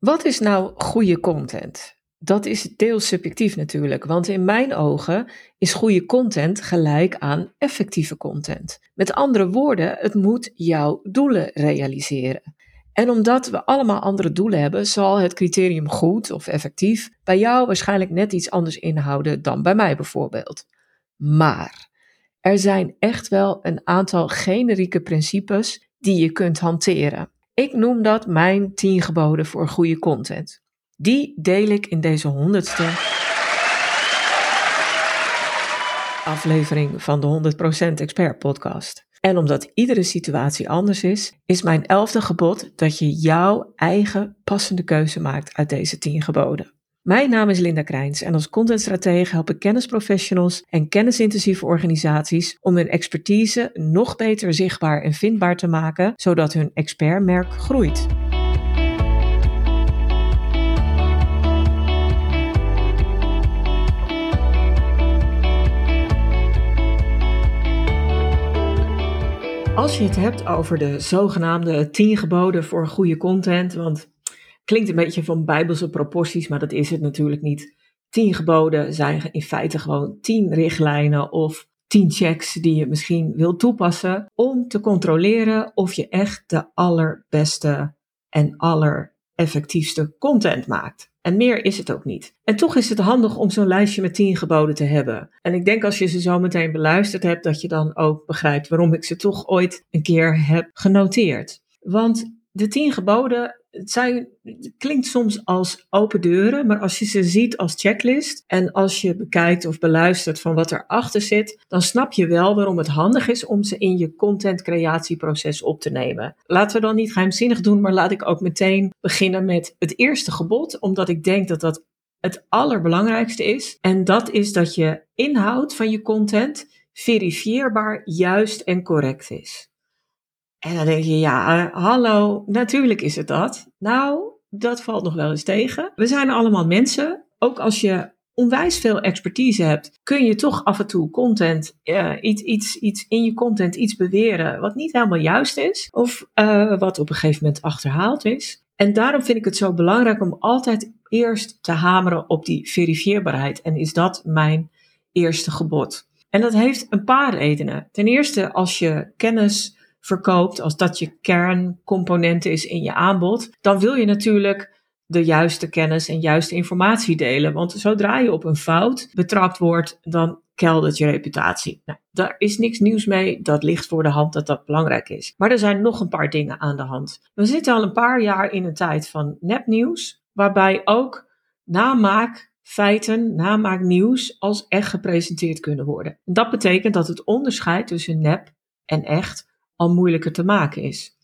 Wat is nou goede content? Dat is deels subjectief natuurlijk, want in mijn ogen is goede content gelijk aan effectieve content. Met andere woorden, het moet jouw doelen realiseren. En omdat we allemaal andere doelen hebben, zal het criterium goed of effectief bij jou waarschijnlijk net iets anders inhouden dan bij mij bijvoorbeeld. Maar er zijn echt wel een aantal generieke principes die je kunt hanteren. Ik noem dat mijn 10 geboden voor goede content. Die deel ik in deze honderdste aflevering van de 100% Expert podcast. En omdat iedere situatie anders is, is mijn elfde gebod dat je jouw eigen passende keuze maakt uit deze 10 geboden. Mijn naam is Linda Krijns en als contentstratege help ik kennisprofessionals en kennisintensieve organisaties om hun expertise nog beter zichtbaar en vindbaar te maken, zodat hun expertmerk groeit. Als je het hebt over de zogenaamde 10 geboden voor goede content, want Klinkt een beetje van bijbelse proporties, maar dat is het natuurlijk niet. Tien geboden zijn in feite gewoon tien richtlijnen of tien checks die je misschien wilt toepassen om te controleren of je echt de allerbeste en allereffectiefste content maakt. En meer is het ook niet. En toch is het handig om zo'n lijstje met tien geboden te hebben. En ik denk als je ze zo meteen beluisterd hebt, dat je dan ook begrijpt waarom ik ze toch ooit een keer heb genoteerd. Want de tien geboden het, zijn, klinkt soms als open deuren, maar als je ze ziet als checklist en als je bekijkt of beluistert van wat erachter zit, dan snap je wel waarom het handig is om ze in je contentcreatieproces op te nemen. Laten we dan niet geheimzinnig doen, maar laat ik ook meteen beginnen met het eerste gebod, omdat ik denk dat dat het allerbelangrijkste is. En dat is dat je inhoud van je content verifieerbaar, juist en correct is. En dan denk je, ja, uh, hallo, natuurlijk is het dat. Nou, dat valt nog wel eens tegen. We zijn allemaal mensen. Ook als je onwijs veel expertise hebt, kun je toch af en toe content, uh, iets, iets, iets in je content iets beweren wat niet helemaal juist is. Of uh, wat op een gegeven moment achterhaald is. En daarom vind ik het zo belangrijk om altijd eerst te hameren op die verifieerbaarheid. En is dat mijn eerste gebod? En dat heeft een paar redenen. Ten eerste, als je kennis verkoopt, als dat je kerncomponent is in je aanbod, dan wil je natuurlijk de juiste kennis en juiste informatie delen. Want zodra je op een fout betrapt wordt, dan keldert je reputatie. Nou, daar is niks nieuws mee. Dat ligt voor de hand dat dat belangrijk is. Maar er zijn nog een paar dingen aan de hand. We zitten al een paar jaar in een tijd van nepnieuws, waarbij ook namaak feiten, namaaknieuws als echt gepresenteerd kunnen worden. Dat betekent dat het onderscheid tussen nep en echt al moeilijker te maken is.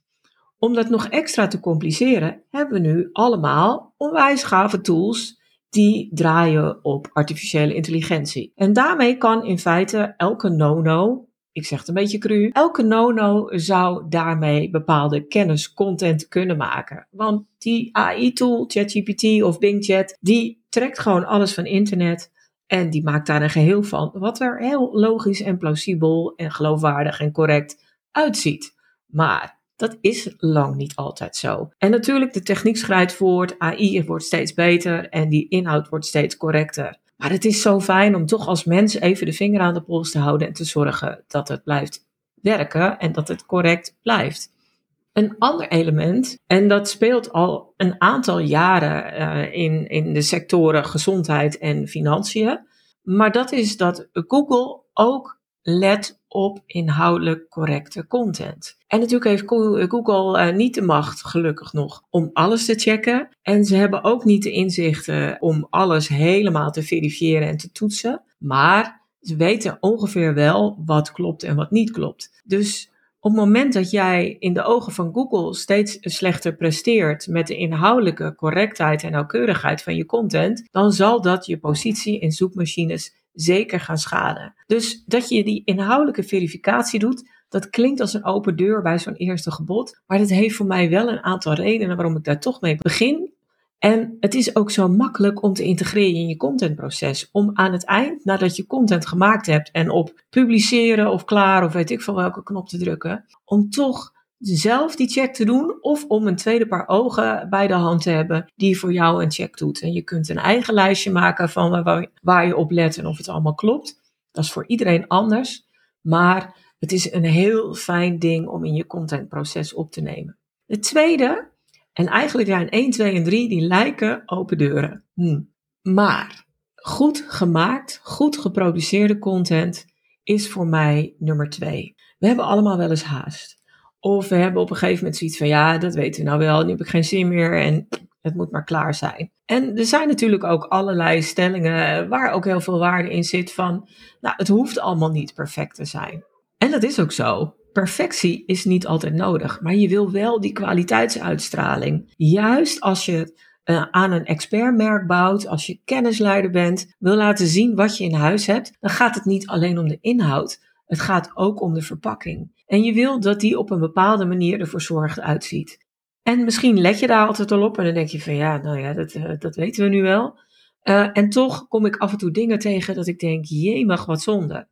Om dat nog extra te compliceren, hebben we nu allemaal onwijs gave tools die draaien op artificiële intelligentie. En daarmee kan in feite elke nono, ik zeg het een beetje cru, elke nono zou daarmee bepaalde kennis, content kunnen maken. Want die AI-tool, ChatGPT of Bing Chat, die trekt gewoon alles van internet en die maakt daar een geheel van, wat er heel logisch en plausibel en geloofwaardig en correct uitziet. Maar dat is lang niet altijd zo. En natuurlijk, de techniek schrijdt voort, AI wordt steeds beter en die inhoud wordt steeds correcter. Maar het is zo fijn om toch als mens even de vinger aan de pols te houden en te zorgen dat het blijft werken en dat het correct blijft. Een ander element, en dat speelt al een aantal jaren uh, in, in de sectoren gezondheid en financiën, maar dat is dat Google ook let op inhoudelijk correcte content. En natuurlijk heeft Google uh, niet de macht, gelukkig nog, om alles te checken. En ze hebben ook niet de inzichten om alles helemaal te verifiëren en te toetsen. Maar ze weten ongeveer wel wat klopt en wat niet klopt. Dus op het moment dat jij in de ogen van Google steeds slechter presteert met de inhoudelijke correctheid en nauwkeurigheid van je content, dan zal dat je positie in zoekmachines zeker gaan schaden. Dus dat je die inhoudelijke verificatie doet, dat klinkt als een open deur bij zo'n eerste gebod. Maar dat heeft voor mij wel een aantal redenen waarom ik daar toch mee begin. En het is ook zo makkelijk om te integreren in je contentproces. Om aan het eind, nadat je content gemaakt hebt en op publiceren of klaar of weet ik van welke knop te drukken, om toch zelf die check te doen of om een tweede paar ogen bij de hand te hebben die voor jou een check doet. En je kunt een eigen lijstje maken van waar, je op let en of het allemaal klopt. Dat is voor iedereen anders, maar het is een heel fijn ding om in je contentproces op te nemen. De tweede, en eigenlijk zijn 1, 2 en 3, die lijken open deuren. Hm. Maar goed gemaakt, goed geproduceerde content is voor mij nummer 2. We hebben allemaal wel eens haast. Of we hebben op een gegeven moment zoiets van, ja, dat weten we nou wel, nu heb ik geen zin meer en het moet maar klaar zijn. En er zijn natuurlijk ook allerlei stellingen waar ook heel veel waarde in zit van, nou, het hoeft allemaal niet perfect te zijn. En dat is ook zo. Perfectie is niet altijd nodig, maar je wil wel die kwaliteitsuitstraling. Juist als je uh, aan een expertmerk bouwt, als je kennisleider bent, wil laten zien wat je in huis hebt, dan gaat het niet alleen om de inhoud. Het gaat ook om de verpakking. En je wil dat die op een bepaalde manier ervoor zorgt uitziet. En misschien let je daar altijd al op en dan denk je van ja, nou ja, dat, uh, dat weten we nu wel. Uh, en toch kom ik af en toe dingen tegen dat ik denk, mag wat zonde.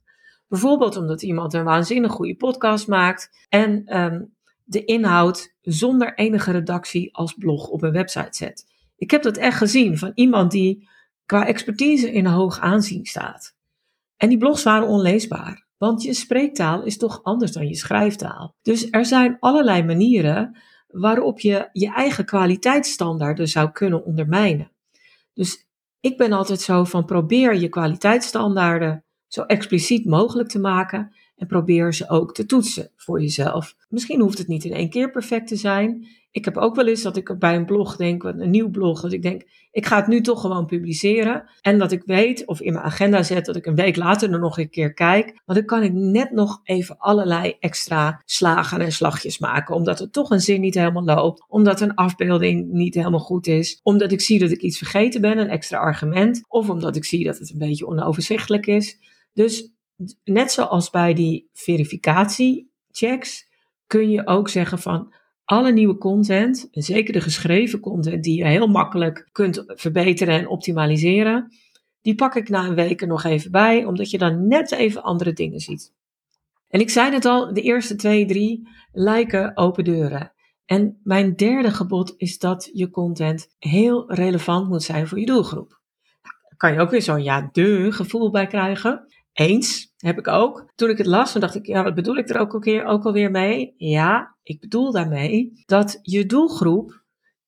Bijvoorbeeld omdat iemand een waanzinnig goede podcast maakt en um, de inhoud zonder enige redactie als blog op een website zet. Ik heb dat echt gezien van iemand die qua expertise in hoog aanzien staat. En die blogs waren onleesbaar, want je spreektaal is toch anders dan je schrijftaal. Dus er zijn allerlei manieren waarop je je eigen kwaliteitsstandaarden zou kunnen ondermijnen. Dus ik ben altijd zo van probeer je kwaliteitsstandaarden zo expliciet mogelijk te maken en probeer ze ook te toetsen voor jezelf. Misschien hoeft het niet in één keer perfect te zijn. Ik heb ook wel eens dat ik bij een blog denk, een nieuw blog, dat ik denk, ik ga het nu toch gewoon publiceren. En dat ik weet, of in mijn agenda zet, dat ik een week later er nog een keer kijk. Want dan kan ik net nog even allerlei extra slagen en slagjes maken. Omdat het toch een zin niet helemaal loopt. Omdat een afbeelding niet helemaal goed is. Omdat ik zie dat ik iets vergeten ben, een extra argument. Of omdat ik zie dat het een beetje onoverzichtelijk is. Dus net zoals bij die verificatiechecks kun je ook zeggen van alle nieuwe content, en zeker de geschreven content die je heel makkelijk kunt verbeteren en optimaliseren, die pak ik na een week nog even bij, omdat je dan net even andere dingen ziet. En ik zei het al, de eerste twee, drie lijken open deuren. En mijn derde gebod is dat je content heel relevant moet zijn voor je doelgroep. Nou, daar kan je ook weer zo'n ja, de gevoel bij krijgen. Eens, heb ik ook. Toen ik het las, dan dacht ik, ja, wat bedoel ik er ook, alweer, ook alweer mee? Ja, ik bedoel daarmee dat je doelgroep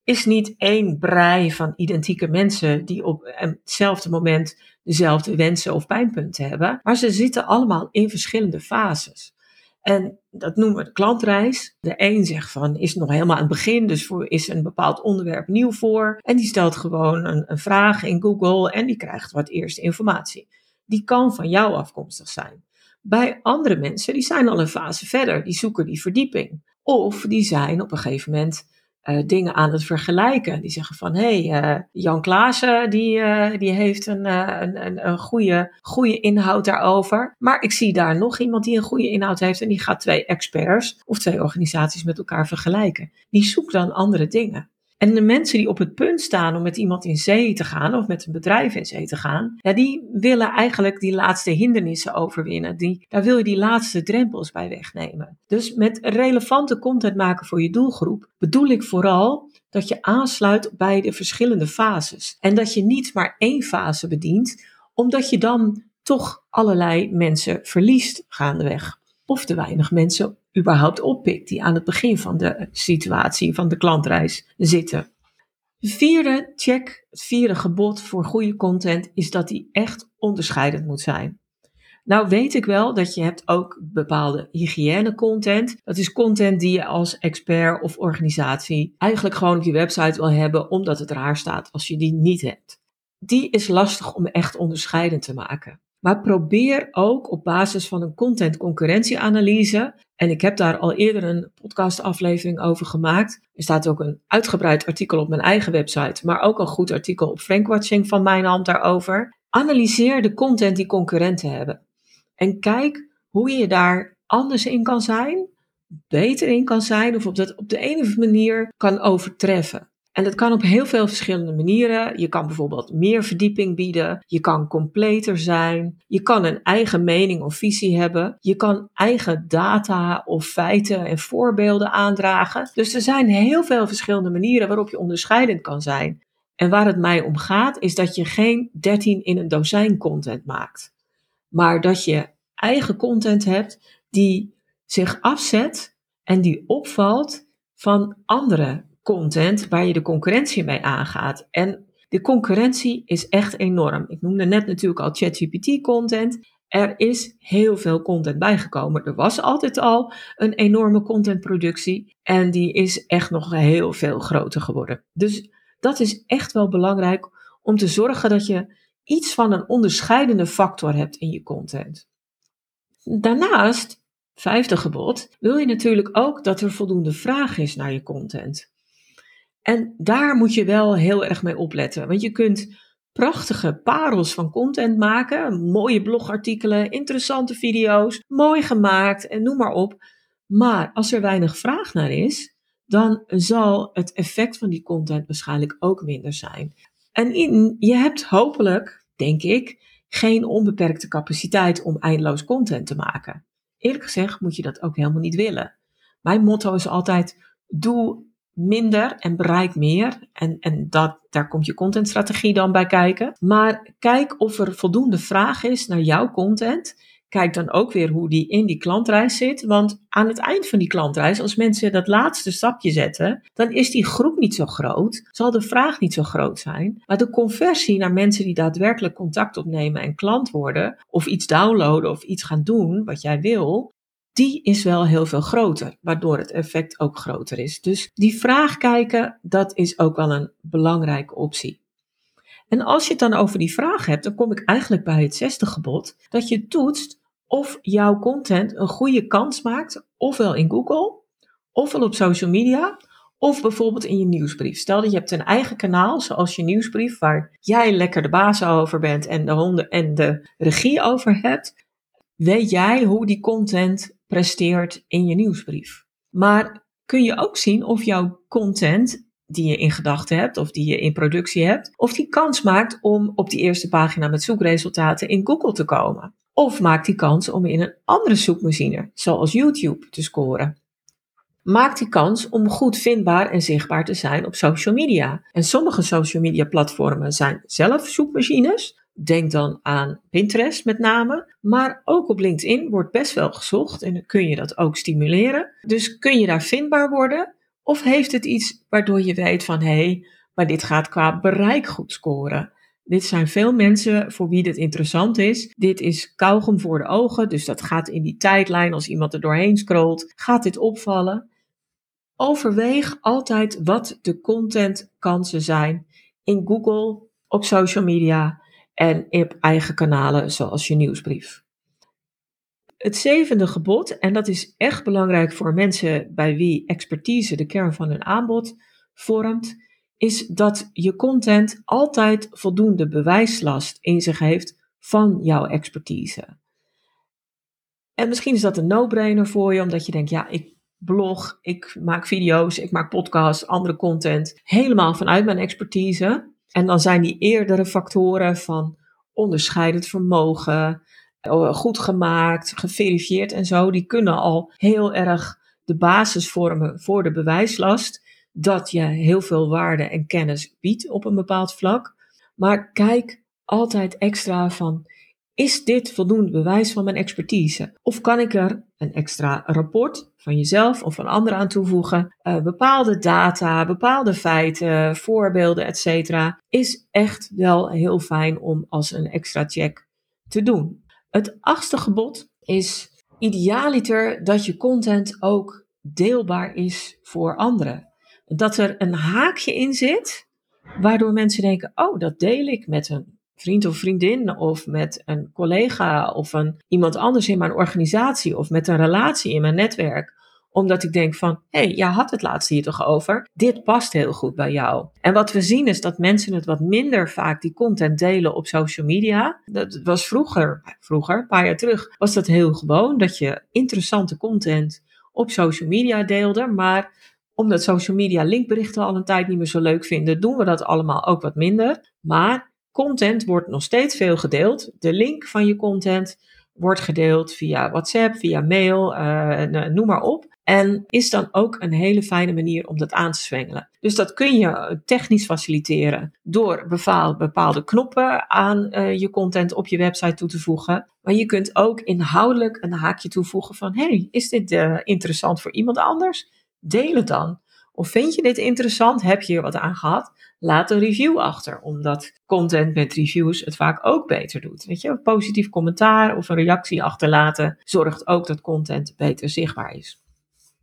is niet één brei van identieke mensen die op hetzelfde moment dezelfde wensen of pijnpunten hebben, maar ze zitten allemaal in verschillende fases. En dat noemen we de klantreis. De een zegt van, is nog helemaal aan het begin, dus voor, is een bepaald onderwerp nieuw voor. En die stelt gewoon een, een vraag in Google en die krijgt wat eerste informatie die kan van jou afkomstig zijn. Bij andere mensen, die zijn al een fase verder, die zoeken die verdieping. Of die zijn op een gegeven moment uh, dingen aan het vergelijken. Die zeggen van, hé, hey, uh, Jan Klaassen, die, uh, die heeft een, een, een goede, goede inhoud daarover. Maar ik zie daar nog iemand die een goede inhoud heeft en die gaat twee experts of twee organisaties met elkaar vergelijken. Die zoekt dan andere dingen. En de mensen die op het punt staan om met iemand in zee te gaan of met een bedrijf in zee te gaan, ja, die willen eigenlijk die laatste hindernissen overwinnen. Die, daar wil je die laatste drempels bij wegnemen. Dus met relevante content maken voor je doelgroep bedoel ik vooral dat je aansluit bij de verschillende fases. En dat je niet maar één fase bedient, omdat je dan toch allerlei mensen verliest gaandeweg. Of te weinig mensen überhaupt oppikt, die aan het begin van de situatie, van de klantreis zitten. De vierde check, het vierde gebod voor goede content, is dat die echt onderscheidend moet zijn. Nou weet ik wel dat je hebt ook bepaalde hygiëne content. Dat is content die je als expert of organisatie eigenlijk gewoon op je website wil hebben, omdat het raar staat als je die niet hebt. Die is lastig om echt onderscheidend te maken. Maar probeer ook op basis van een content concurrentieanalyse, en ik heb daar al eerder een podcastaflevering over gemaakt. Er staat ook een uitgebreid artikel op mijn eigen website, maar ook een goed artikel op Frankwatching van mijn hand daarover. Analyseer de content die concurrenten hebben. En kijk hoe je daar anders in kan zijn, beter in kan zijn, of op, dat op de een of andere manier kan overtreffen. En dat kan op heel veel verschillende manieren. Je kan bijvoorbeeld meer verdieping bieden. Je kan completer zijn. Je kan een eigen mening of visie hebben. Je kan eigen data of feiten en voorbeelden aandragen. Dus er zijn heel veel verschillende manieren waarop je onderscheidend kan zijn. En waar het mij om gaat, is dat je geen 13 in een dozijn content maakt. Maar dat je eigen content hebt die zich afzet en die opvalt van andere content waar je de concurrentie mee aangaat. En de concurrentie is echt enorm. Ik noemde net natuurlijk al ChatGPT content. Er is heel veel content bijgekomen. Er was altijd al een enorme contentproductie en die is echt nog heel veel groter geworden. Dus dat is echt wel belangrijk om te zorgen dat je iets van een onderscheidende factor hebt in je content. Daarnaast, vijfde gebod, wil je natuurlijk ook dat er voldoende vraag is naar je content. En daar moet je wel heel erg mee opletten, want je kunt prachtige parels van content maken, mooie blogartikelen, interessante video's, mooi gemaakt en noem maar op. Maar als er weinig vraag naar is, dan zal het effect van die content waarschijnlijk ook minder zijn. En in, je hebt hopelijk, denk ik, geen onbeperkte capaciteit om eindeloos content te maken. Eerlijk gezegd moet je dat ook helemaal niet willen. Mijn motto is altijd: doe minder en bereik meer. En, en dat, daar komt je contentstrategie dan bij kijken. Maar kijk of er voldoende vraag is naar jouw content. Kijk dan ook weer hoe die in die klantreis zit. Want aan het eind van die klantreis, als mensen dat laatste stapje zetten, dan is die groep niet zo groot. Zal de vraag niet zo groot zijn. Maar de conversie naar mensen die daadwerkelijk contact opnemen en klant worden, of iets downloaden of iets gaan doen wat jij wil, die is wel heel veel groter, waardoor het effect ook groter is. Dus die vraag kijken, dat is ook wel een belangrijke optie. En als je het dan over die vraag hebt, dan kom ik eigenlijk bij het zesde gebod, dat je toetst of jouw content een goede kans maakt, ofwel in Google, ofwel op social media, of bijvoorbeeld in je nieuwsbrief. Stel dat je hebt een eigen kanaal, zoals je nieuwsbrief, waar jij lekker de baas over bent en de honden en de regie over hebt. Weet jij hoe die content presteert in je nieuwsbrief. Maar kun je ook zien of jouw content die je in gedachten hebt of die je in productie hebt, of die kans maakt om op die eerste pagina met zoekresultaten in Google te komen. Of maakt die kans om in een andere zoekmachine, zoals YouTube, te scoren. Maakt die kans om goed vindbaar en zichtbaar te zijn op social media. En sommige social media platformen zijn zelf zoekmachines, Denk dan aan Pinterest met name. Maar ook op LinkedIn wordt best wel gezocht en dan kun je dat ook stimuleren. Dus kun je daar vindbaar worden? Of heeft het iets waardoor je weet van hé, hey, maar dit gaat qua bereik goed scoren? Dit zijn veel mensen voor wie dit interessant is. Dit is kauwgom voor de ogen, dus dat gaat in die tijdlijn als iemand er doorheen scrolt, gaat dit opvallen. Overweeg altijd wat de contentkansen zijn in Google, op social media en op eigen kanalen zoals je nieuwsbrief. Het zevende gebod, en dat is echt belangrijk voor mensen bij wie expertise de kern van hun aanbod vormt, is dat je content altijd voldoende bewijslast in zich heeft van jouw expertise. En misschien is dat een no-brainer voor je, omdat je denkt, ja, ik blog, ik maak video's, ik maak podcasts, andere content, helemaal vanuit mijn expertise. En dan zijn die eerdere factoren van onderscheidend vermogen, eh, goed gemaakt, geverifieerd en zo, die kunnen al heel erg de basis vormen voor de bewijslast dat je heel veel waarde en kennis biedt op een bepaald vlak. Maar kijk altijd extra van, is dit voldoende bewijs van mijn expertise? Of kan ik er een extra rapport van jezelf of van anderen aan toevoegen? Uh, bepaalde data, bepaalde feiten, voorbeelden, etc. is echt wel heel fijn om als een extra check te doen. Het achtste gebod is idealiter dat je content ook deelbaar is voor anderen. Dat er een haakje in zit, waardoor mensen denken: oh, dat deel ik met een vriend of vriendin of met een collega of een, iemand anders in mijn organisatie of met een relatie in mijn netwerk omdat ik denk van, hé, hey, jij had het laatst hier toch over? Dit past heel goed bij jou. En wat we zien is dat mensen het wat minder vaak die content delen op social media. Dat was vroeger, vroeger, een paar jaar terug, was dat heel gewoon dat je interessante content op social media deelde. Maar omdat social media linkberichten al een tijd niet meer zo leuk vinden, doen we dat allemaal ook wat minder. Maar content wordt nog steeds veel gedeeld. De link van je content wordt gedeeld via WhatsApp, via mail, uh, noem maar op. En is dan ook een hele fijne manier om dat aan te zwengelen. Dus dat kun je technisch faciliteren door bepaalde knoppen aan je content op je website toe te voegen. Maar je kunt ook inhoudelijk een haakje toevoegen van: hey, is dit interessant voor iemand anders? Deel het dan. Of vind je dit interessant? Heb je er wat aan gehad? Laat een review achter, omdat content met reviews het vaak ook beter doet. Weet je, een positief commentaar of een reactie achterlaten zorgt ook dat content beter zichtbaar is.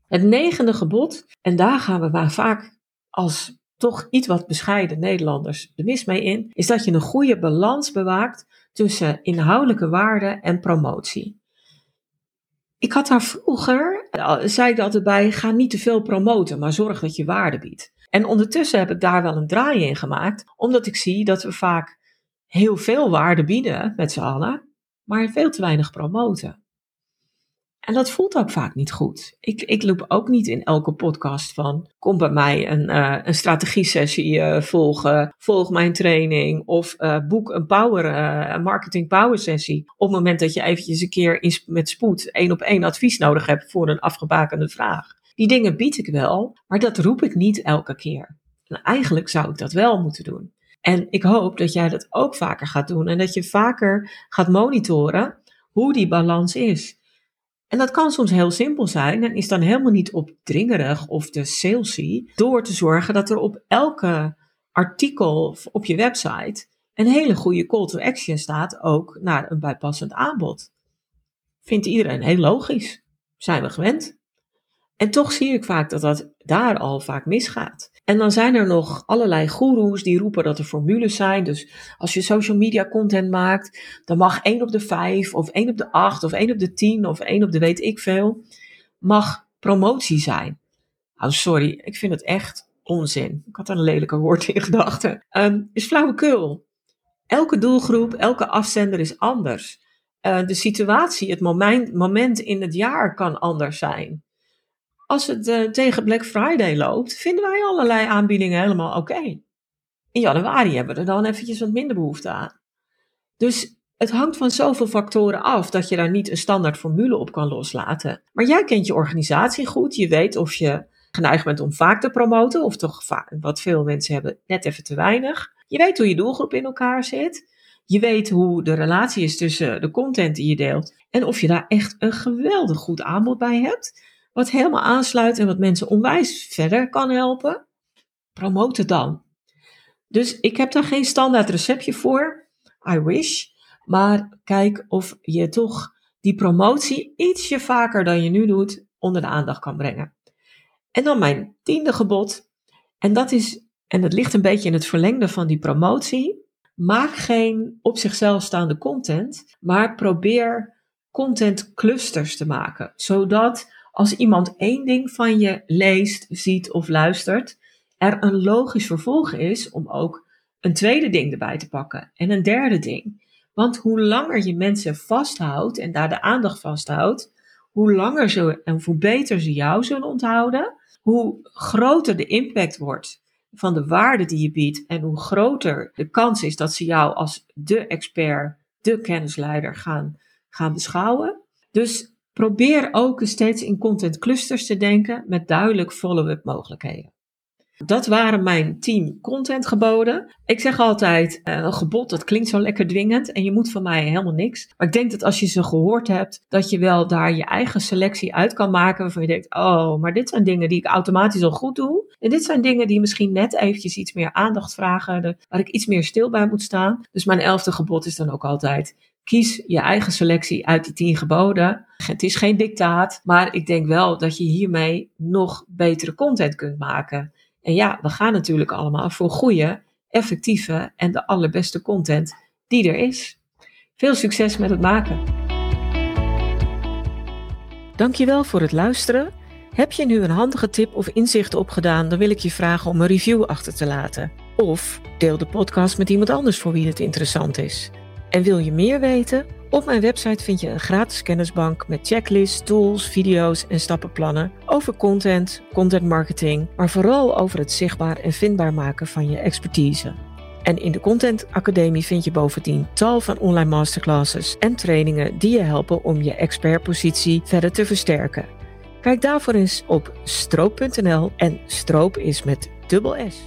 Het negende gebod, en daar gaan we maar vaak als toch iets wat bescheiden Nederlanders de mis mee in, is dat je een goede balans bewaakt tussen inhoudelijke waarde en promotie. Ik had daar vroeger, zei ik altijd bij, ga niet te veel promoten, maar zorg dat je waarde biedt. En ondertussen heb ik daar wel een draai in gemaakt, omdat ik zie dat we vaak heel veel waarde bieden met z'n allen, maar veel te weinig promoten. En dat voelt ook vaak niet goed. Ik, ik loop ook niet in elke podcast van: kom bij mij een, uh, een strategie-sessie uh, volgen, volg mijn training of uh, boek een power, marketing power sessie. Op het moment dat je eventjes een keer in, met spoed één op één advies nodig hebt voor een afgebakende vraag. Die dingen bied ik wel, maar dat roep ik niet elke keer. En eigenlijk zou ik dat wel moeten doen. En ik hoop dat jij dat ook vaker gaat doen en dat je vaker gaat monitoren hoe die balans is. En dat kan soms heel simpel zijn en is dan helemaal niet opdringerig of te salesy, door te zorgen dat er op elke artikel op je website een hele goede call to action staat, ook naar een bijpassend aanbod. Vindt iedereen heel logisch. Zijn we gewend. En toch zie ik vaak dat dat daar al vaak misgaat. En dan zijn er nog allerlei goeroes die roepen dat er formules zijn. Dus als je social media content maakt, dan mag 1 op de 5 of 1 op de 8 of 1 op de 10 of 1 op de weet ik veel, mag promotie zijn. Oh, sorry, ik vind het echt onzin. Ik had er een lelijke woord in gedachten. Um, is flauwekul. Elke doelgroep, elke afzender is anders. Uh, de situatie, het moment, moment in het jaar kan anders zijn als het uh, tegen Black Friday loopt, vinden wij allerlei aanbiedingen helemaal oké. In januari hebben we er dan eventjes wat minder behoefte aan. Dus het hangt van zoveel factoren af dat je daar niet een standaard formule op kan loslaten. Maar jij kent je organisatie goed. Je weet of je geneigd bent om vaak te promoten, of toch wat veel mensen hebben, net even te weinig. Je weet hoe je doelgroep in elkaar zit. Je weet hoe de relatie is tussen de content die je deelt en of je daar echt een geweldig goed aanbod bij hebt wat helemaal aansluit en wat mensen onwijs verder kan helpen, promote het dan. Dus ik heb daar geen standaard receptje voor. I wish. Maar kijk of je toch die promotie ietsje vaker dan je nu doet onder de aandacht kan brengen. En dan mijn tiende gebod. En dat is, en dat ligt een beetje in het verlengde van die promotie. Maak geen op zichzelf staande content, maar probeer content clusters te maken. Zodat als iemand één ding van je leest, ziet of luistert, er een logisch vervolg is om ook een tweede ding erbij te pakken en een derde ding. Want hoe langer je mensen vasthoudt en daar de aandacht vasthoudt, hoe langer ze en hoe beter ze jou zullen onthouden, hoe groter de impact wordt van de waarde die je biedt en hoe groter de kans is dat ze jou als de expert, de kennisleider gaan, gaan beschouwen. Dus Probeer ook steeds in content clusters te denken met duidelijk follow-up mogelijkheden. Dat waren mijn 10 contentgeboden. Ik zeg altijd, eh, een gebod dat klinkt zo lekker dwingend en je moet van mij helemaal niks. Maar ik denk dat als je ze gehoord hebt, dat je wel daar je eigen selectie uit kan maken waarvan je denkt, oh, maar dit zijn dingen die ik automatisch al goed doe. En dit zijn dingen die misschien net eventjes iets meer aandacht vragen, waar ik iets meer stil bij moet staan. Dus mijn elfde gebod is dan ook altijd, Kies je eigen selectie uit die tien geboden. Het is geen dictaat, maar ik denk wel dat je hiermee nog betere content kunt maken. En ja, we gaan natuurlijk allemaal voor goede, effectieve en de allerbeste content die er is. Veel succes met het maken. Dankjewel voor het luisteren. Heb je nu een handige tip of inzicht opgedaan, dan wil ik je vragen om een review achter te laten. Of deel de podcast met iemand anders voor wie het interessant is. En wil je meer weten Op mijn website vind je een gratis kennisbank met checklists, tools, video's en stappenplannen over content, content marketing, maar vooral over het zichtbaar en vindbaar maken van je expertise. En in de Content Academie vind je bovendien tal van online masterclasses en trainingen die je helpen om je expertpositie verder te versterken. Kijk daarvoor eens op stroop.nl en stroop is met dubbel S.